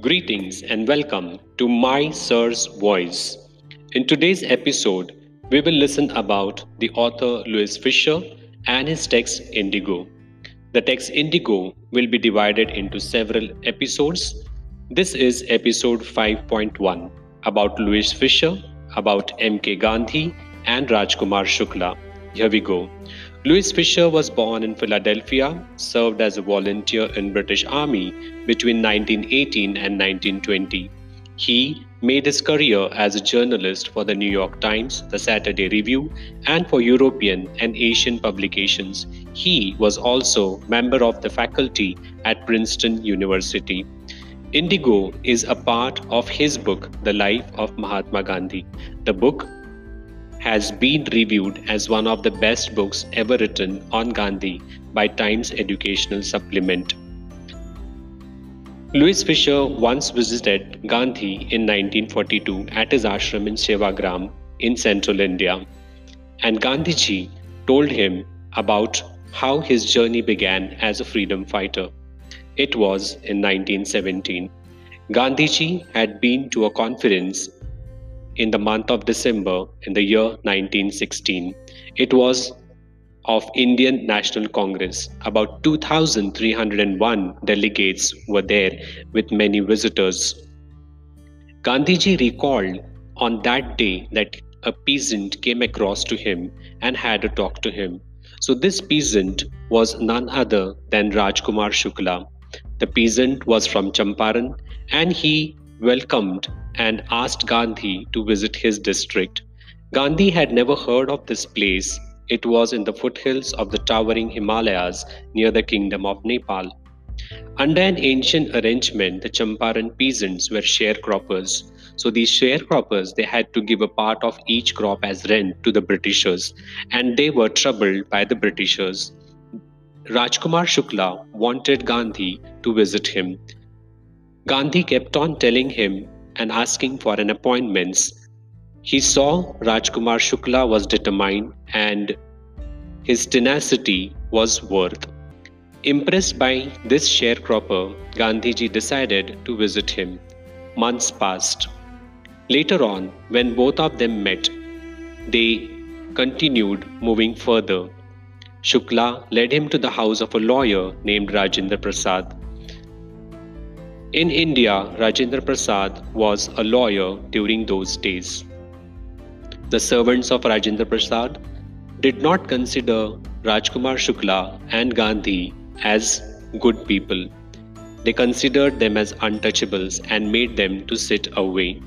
Greetings and welcome to My Sir's Voice. In today's episode, we will listen about the author Louis Fischer and his text Indigo. The text Indigo will be divided into several episodes. This is episode 5.1 about Louis Fischer, about MK Gandhi, and Rajkumar Shukla. Here we go. Louis Fischer was born in Philadelphia, served as a volunteer in British Army between 1918 and 1920. He made his career as a journalist for the New York Times, the Saturday Review, and for European and Asian publications. He was also member of the faculty at Princeton University. Indigo is a part of his book, The Life of Mahatma Gandhi. The book has been reviewed as one of the best books ever written on Gandhi by Times Educational Supplement. Louis Fischer once visited Gandhi in 1942 at his ashram in Sevagram in central India, and Gandhiji told him about how his journey began as a freedom fighter. It was in 1917. Gandhiji had been to a conference in the month of December in the year 1916. It was of Indian National Congress. About 2,301 delegates were there with many visitors. Gandhiji recalled on that day that a peasant came across to him and had a talk to him. So, this peasant was none other than Rajkumar Shukla. The peasant was from Champaran and he welcomed and asked Gandhi to visit his district. Gandhi had never heard of this place it was in the foothills of the towering Himalayas near the kingdom of Nepal. Under an ancient arrangement, the Champaran peasants were sharecroppers. So these sharecroppers, they had to give a part of each crop as rent to the Britishers, and they were troubled by the Britishers. Rajkumar Shukla wanted Gandhi to visit him. Gandhi kept on telling him and asking for an appointment. he saw Rajkumar Shukla was determined and his tenacity was worth. Impressed by this sharecropper, Gandhiji decided to visit him. Months passed. Later on, when both of them met, they continued moving further. Shukla led him to the house of a lawyer named Rajendra Prasad. In India, Rajendra Prasad was a lawyer during those days. The servants of Rajendra Prasad did not consider Rajkumar Shukla and Gandhi as good people. They considered them as untouchables and made them to sit away.